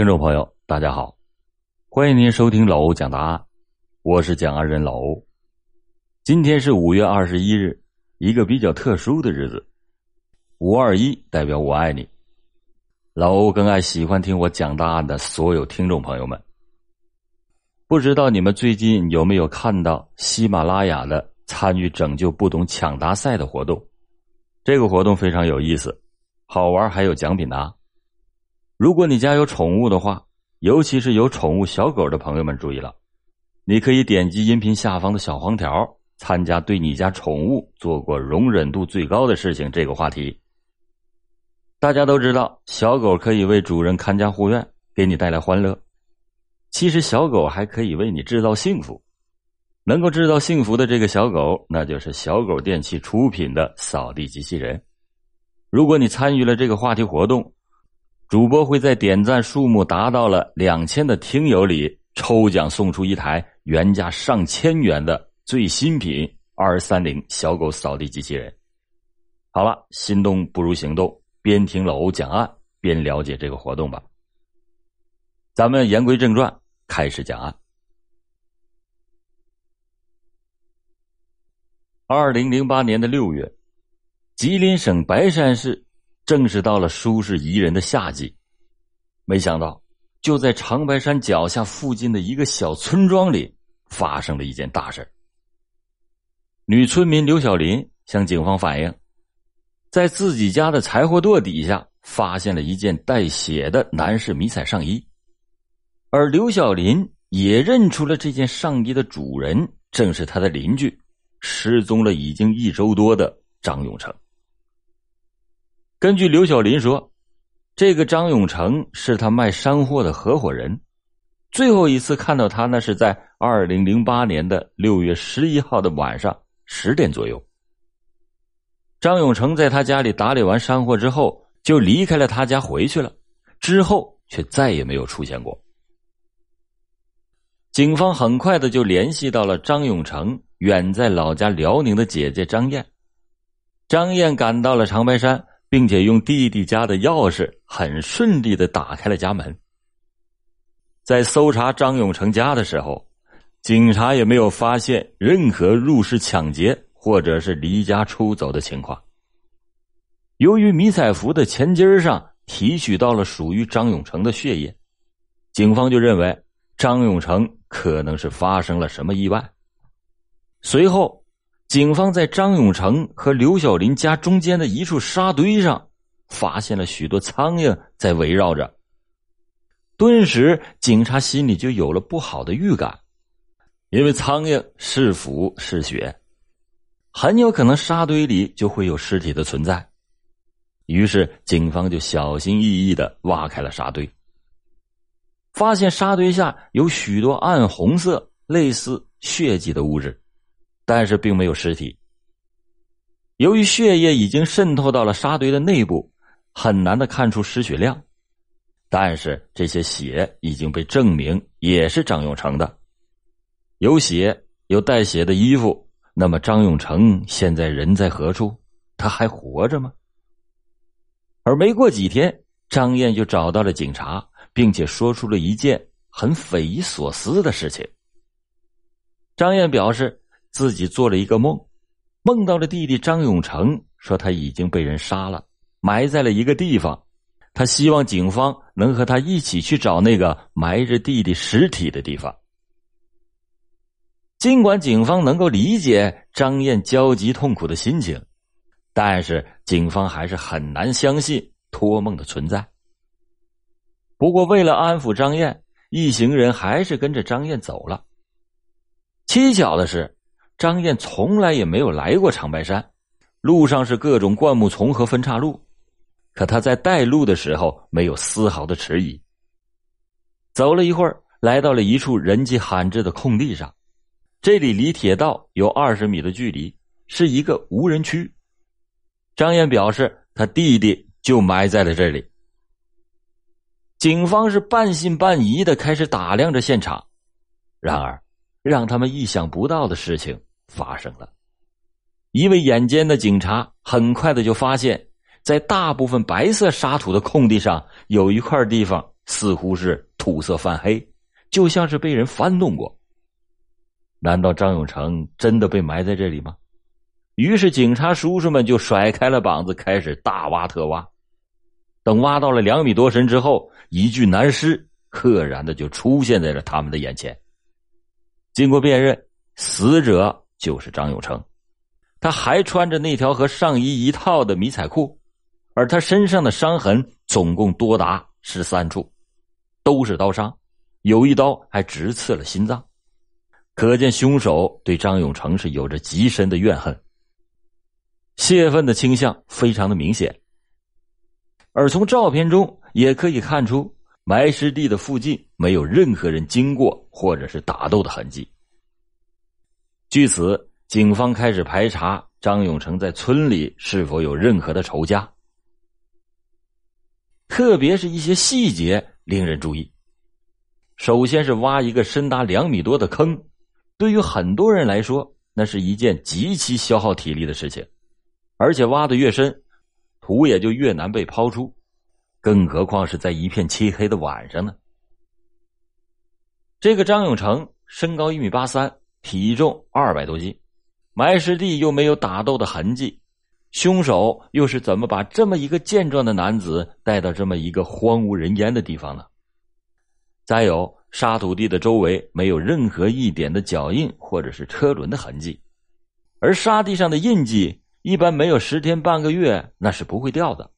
听众朋友，大家好，欢迎您收听老欧讲答案，我是讲案人老欧。今天是五月二十一日，一个比较特殊的日子。五二一代表我爱你。老欧更爱喜欢听我讲答案的所有听众朋友们。不知道你们最近有没有看到喜马拉雅的参与拯救不懂抢答赛的活动？这个活动非常有意思，好玩，还有奖品拿。如果你家有宠物的话，尤其是有宠物小狗的朋友们注意了，你可以点击音频下方的小黄条，参加对你家宠物做过容忍度最高的事情这个话题。大家都知道，小狗可以为主人看家护院，给你带来欢乐。其实，小狗还可以为你制造幸福。能够制造幸福的这个小狗，那就是小狗电器出品的扫地机器人。如果你参与了这个话题活动，主播会在点赞数目达到了两千的听友里抽奖送出一台原价上千元的最新品二三零小狗扫地机器人。好了，心动不如行动，边听老欧讲案边了解这个活动吧。咱们言归正传，开始讲案。二零零八年的六月，吉林省白山市。正是到了舒适宜人的夏季，没想到就在长白山脚下附近的一个小村庄里，发生了一件大事女村民刘小林向警方反映，在自己家的柴火垛底下发现了一件带血的男士迷彩上衣，而刘小林也认出了这件上衣的主人，正是他的邻居，失踪了已经一周多的张永成。根据刘小林说，这个张永成是他卖山货的合伙人。最后一次看到他，那是在二零零八年的六月十一号的晚上十点左右。张永成在他家里打理完山货之后，就离开了他家回去了，之后却再也没有出现过。警方很快的就联系到了张永成远在老家辽宁的姐姐张燕。张燕赶到了长白山。并且用弟弟家的钥匙很顺利的打开了家门。在搜查张永成家的时候，警察也没有发现任何入室抢劫或者是离家出走的情况。由于迷彩服的前襟上提取到了属于张永成的血液，警方就认为张永成可能是发生了什么意外。随后。警方在张永成和刘小林家中间的一处沙堆上，发现了许多苍蝇在围绕着。顿时，警察心里就有了不好的预感，因为苍蝇是腐是血，很有可能沙堆里就会有尸体的存在。于是，警方就小心翼翼的挖开了沙堆，发现沙堆下有许多暗红色、类似血迹的物质。但是并没有尸体。由于血液已经渗透到了沙堆的内部，很难的看出失血量。但是这些血已经被证明也是张永成的，有血，有带血的衣服。那么张永成现在人在何处？他还活着吗？而没过几天，张燕就找到了警察，并且说出了一件很匪夷所思的事情。张燕表示。自己做了一个梦，梦到了弟弟张永成，说他已经被人杀了，埋在了一个地方。他希望警方能和他一起去找那个埋着弟弟尸体的地方。尽管警方能够理解张燕焦急痛苦的心情，但是警方还是很难相信托梦的存在。不过，为了安抚张燕，一行人还是跟着张燕走了。蹊跷的是。张燕从来也没有来过长白山，路上是各种灌木丛和分岔路，可他在带路的时候没有丝毫的迟疑。走了一会儿，来到了一处人迹罕至的空地上，这里离铁道有二十米的距离，是一个无人区。张燕表示，他弟弟就埋在了这里。警方是半信半疑的开始打量着现场，然而让他们意想不到的事情。发生了，一位眼尖的警察很快的就发现，在大部分白色沙土的空地上，有一块地方似乎是土色泛黑，就像是被人翻动过。难道张永成真的被埋在这里吗？于是警察叔叔们就甩开了膀子，开始大挖特挖。等挖到了两米多深之后，一具男尸赫然的就出现在了他们的眼前。经过辨认，死者就是张永成，他还穿着那条和上衣一套的迷彩裤，而他身上的伤痕总共多达十三处，都是刀伤，有一刀还直刺了心脏。可见凶手对张永成是有着极深的怨恨，泄愤的倾向非常的明显。而从照片中也可以看出，埋尸地的附近没有任何人经过或者是打斗的痕迹。据此，警方开始排查张永成在村里是否有任何的仇家，特别是一些细节令人注意。首先是挖一个深达两米多的坑。对于很多人来说，那是一件极其消耗体力的事情，而且挖的越深，土也就越难被抛出，更何况是在一片漆黑的晚上呢？这个张永成身高一米八三，体重二百多斤，埋尸地又没有打斗的痕迹，凶手又是怎么把这么一个健壮的男子带到这么一个荒无人烟的地方呢？再有。沙土地的周围没有任何一点的脚印或者是车轮的痕迹，而沙地上的印记一般没有十天半个月那是不会掉的，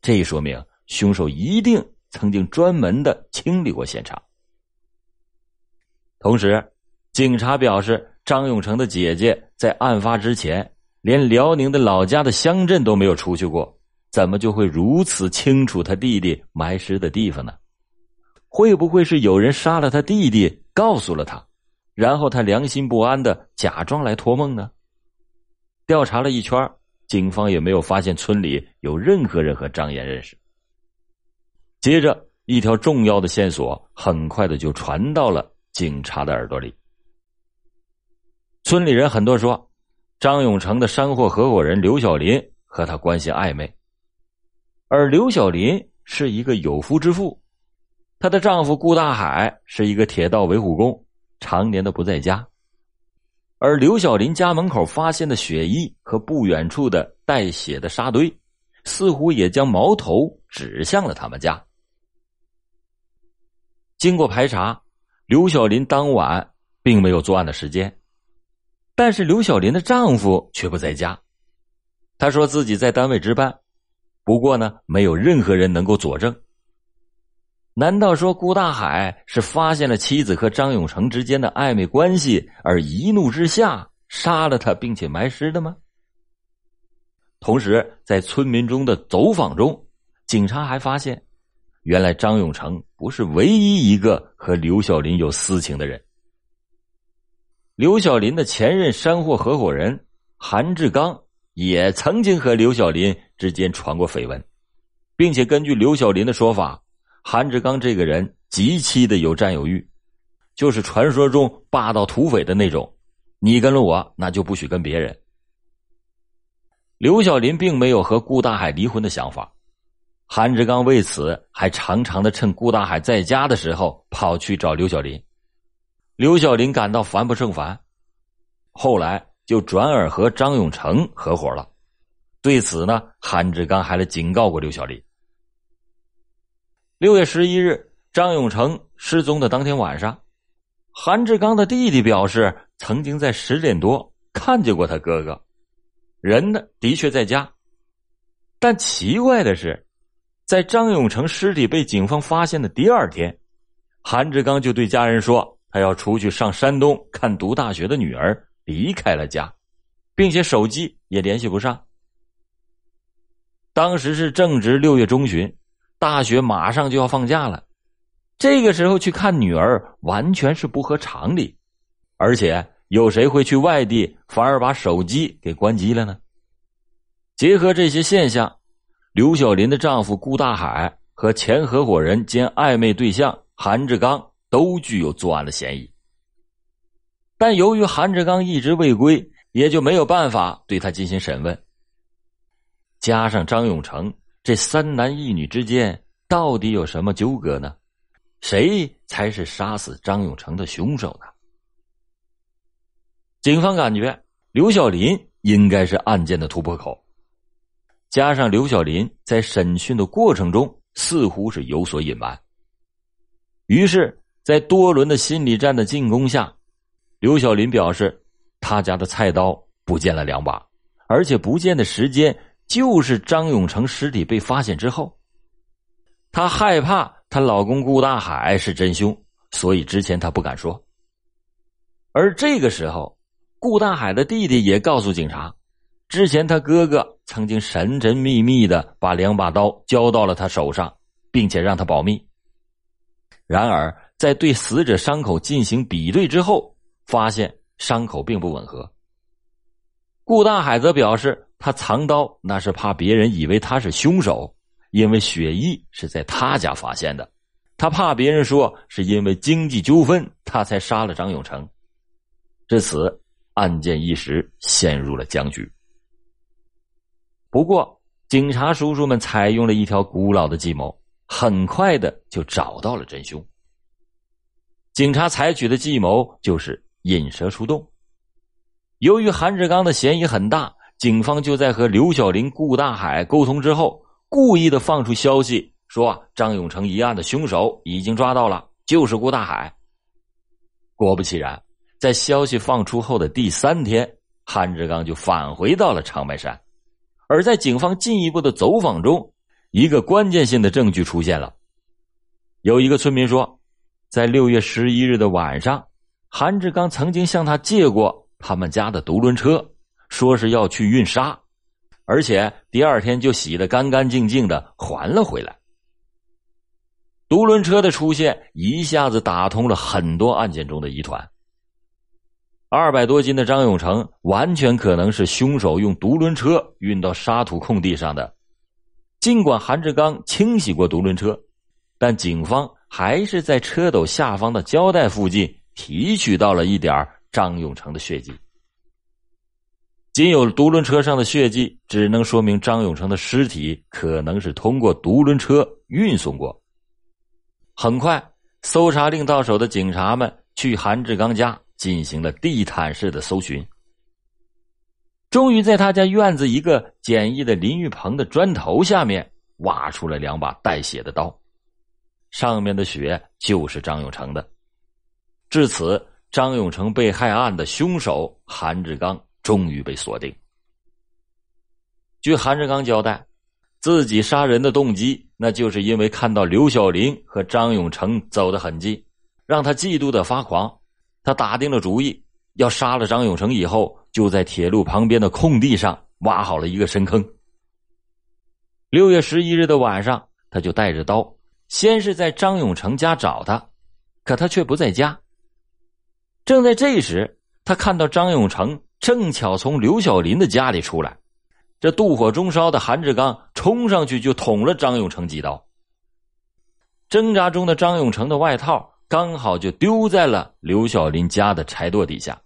这说明凶手一定曾经专门的清理过现场。同时，警察表示，张永成的姐姐在案发之前连辽宁的老家的乡镇都没有出去过，怎么就会如此清楚他弟弟埋尸的地方呢？会不会是有人杀了他弟弟，告诉了他，然后他良心不安的假装来托梦呢？调查了一圈，警方也没有发现村里有任何人和张岩认识。接着，一条重要的线索很快的就传到了警察的耳朵里。村里人很多说，张永成的山货合伙人刘小林和他关系暧昧，而刘小林是一个有夫之妇。她的丈夫顾大海是一个铁道维护工，常年的不在家。而刘小林家门口发现的血衣和不远处的带血的沙堆，似乎也将矛头指向了他们家。经过排查，刘小林当晚并没有作案的时间，但是刘小林的丈夫却不在家。他说自己在单位值班，不过呢，没有任何人能够佐证。难道说顾大海是发现了妻子和张永成之间的暧昧关系，而一怒之下杀了他，并且埋尸的吗？同时，在村民中的走访中，警察还发现，原来张永成不是唯一一个和刘小林有私情的人。刘小林的前任山货合伙人韩志刚也曾经和刘小林之间传过绯闻，并且根据刘小林的说法。韩志刚这个人极其的有占有欲，就是传说中霸道土匪的那种。你跟了我，那就不许跟别人。刘小林并没有和顾大海离婚的想法，韩志刚为此还常常的趁顾大海在家的时候跑去找刘小林。刘小林感到烦不胜烦，后来就转而和张永成合伙了。对此呢，韩志刚还来警告过刘小林。六月十一日，张永成失踪的当天晚上，韩志刚的弟弟表示，曾经在十点多看见过他哥哥，人呢的确在家，但奇怪的是，在张永成尸体被警方发现的第二天，韩志刚就对家人说，他要出去上山东看读大学的女儿，离开了家，并且手机也联系不上。当时是正值六月中旬。大学马上就要放假了，这个时候去看女儿完全是不合常理，而且有谁会去外地反而把手机给关机了呢？结合这些现象，刘小林的丈夫顾大海和前合伙人兼暧昧对象韩志刚都具有作案的嫌疑，但由于韩志刚一直未归，也就没有办法对他进行审问，加上张永成。这三男一女之间到底有什么纠葛呢？谁才是杀死张永成的凶手呢？警方感觉刘小林应该是案件的突破口，加上刘小林在审讯的过程中似乎是有所隐瞒，于是，在多轮的心理战的进攻下，刘小林表示，他家的菜刀不见了两把，而且不见的时间就是张永成尸体被发现之后。她害怕她老公顾大海是真凶，所以之前她不敢说。而这个时候，顾大海的弟弟也告诉警察，之前他哥哥曾经神神秘秘的把两把刀交到了他手上，并且让他保密。然而，在对死者伤口进行比对之后，发现伤口并不吻合。顾大海则表示，他藏刀那是怕别人以为他是凶手。因为血衣是在他家发现的，他怕别人说是因为经济纠纷他才杀了张永成。至此，案件一时陷入了僵局。不过，警察叔叔们采用了一条古老的计谋，很快的就找到了真凶。警察采取的计谋就是引蛇出洞。由于韩志刚的嫌疑很大，警方就在和刘小林、顾大海沟通之后。故意的放出消息说张永成一案的凶手已经抓到了，就是顾大海。果不其然，在消息放出后的第三天，韩志刚就返回到了长白山。而在警方进一步的走访中，一个关键性的证据出现了。有一个村民说，在六月十一日的晚上，韩志刚曾经向他借过他们家的独轮车，说是要去运沙。而且第二天就洗得干干净净的还了回来。独轮车的出现一下子打通了很多案件中的疑团。二百多斤的张永成完全可能是凶手用独轮车运到沙土空地上的。尽管韩志刚清洗过独轮车，但警方还是在车斗下方的胶带附近提取到了一点张永成的血迹。仅有独轮车上的血迹，只能说明张永成的尸体可能是通过独轮车运送过。很快，搜查令到手的警察们去韩志刚家进行了地毯式的搜寻，终于在他家院子一个简易的淋浴棚的砖头下面挖出了两把带血的刀，上面的血就是张永成的。至此，张永成被害案的凶手韩志刚。终于被锁定。据韩志刚交代，自己杀人的动机，那就是因为看到刘小林和张永成走得很近，让他嫉妒的发狂。他打定了主意，要杀了张永成以后，就在铁路旁边的空地上挖好了一个深坑。六月十一日的晚上，他就带着刀，先是在张永成家找他，可他却不在家。正在这时，他看到张永成。正巧从刘小林的家里出来，这妒火中烧的韩志刚冲上去就捅了张永成几刀。挣扎中的张永成的外套刚好就丢在了刘小林家的柴垛底下。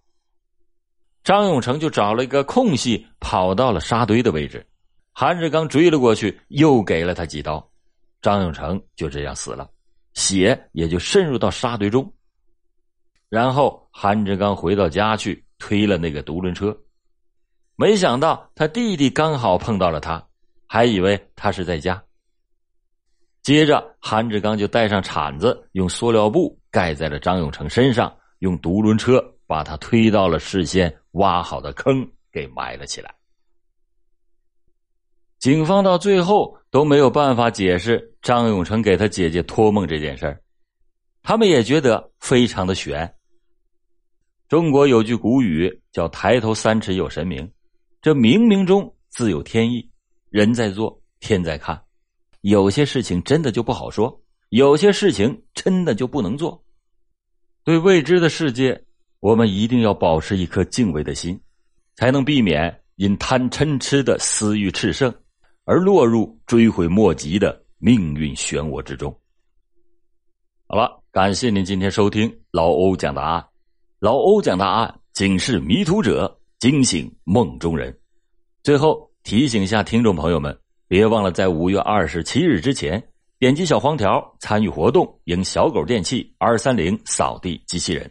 张永成就找了一个空隙跑到了沙堆的位置，韩志刚追了过去，又给了他几刀，张永成就这样死了，血也就渗入到沙堆中。然后韩志刚回到家去。推了那个独轮车，没想到他弟弟刚好碰到了他，还以为他是在家。接着，韩志刚就带上铲子，用塑料布盖在了张永成身上，用独轮车把他推到了事先挖好的坑给埋了起来。警方到最后都没有办法解释张永成给他姐姐托梦这件事儿，他们也觉得非常的悬。中国有句古语叫“抬头三尺有神明”，这冥冥中自有天意，人在做，天在看。有些事情真的就不好说，有些事情真的就不能做。对未知的世界，我们一定要保持一颗敬畏的心，才能避免因贪嗔痴的私欲炽盛，而落入追悔莫及的命运漩涡之中。好了，感谢您今天收听老欧讲答案。老欧讲答案，警示迷途者，惊醒梦中人。最后提醒一下听众朋友们，别忘了在五月二十七日之前点击小黄条参与活动，赢小狗电器二三零扫地机器人。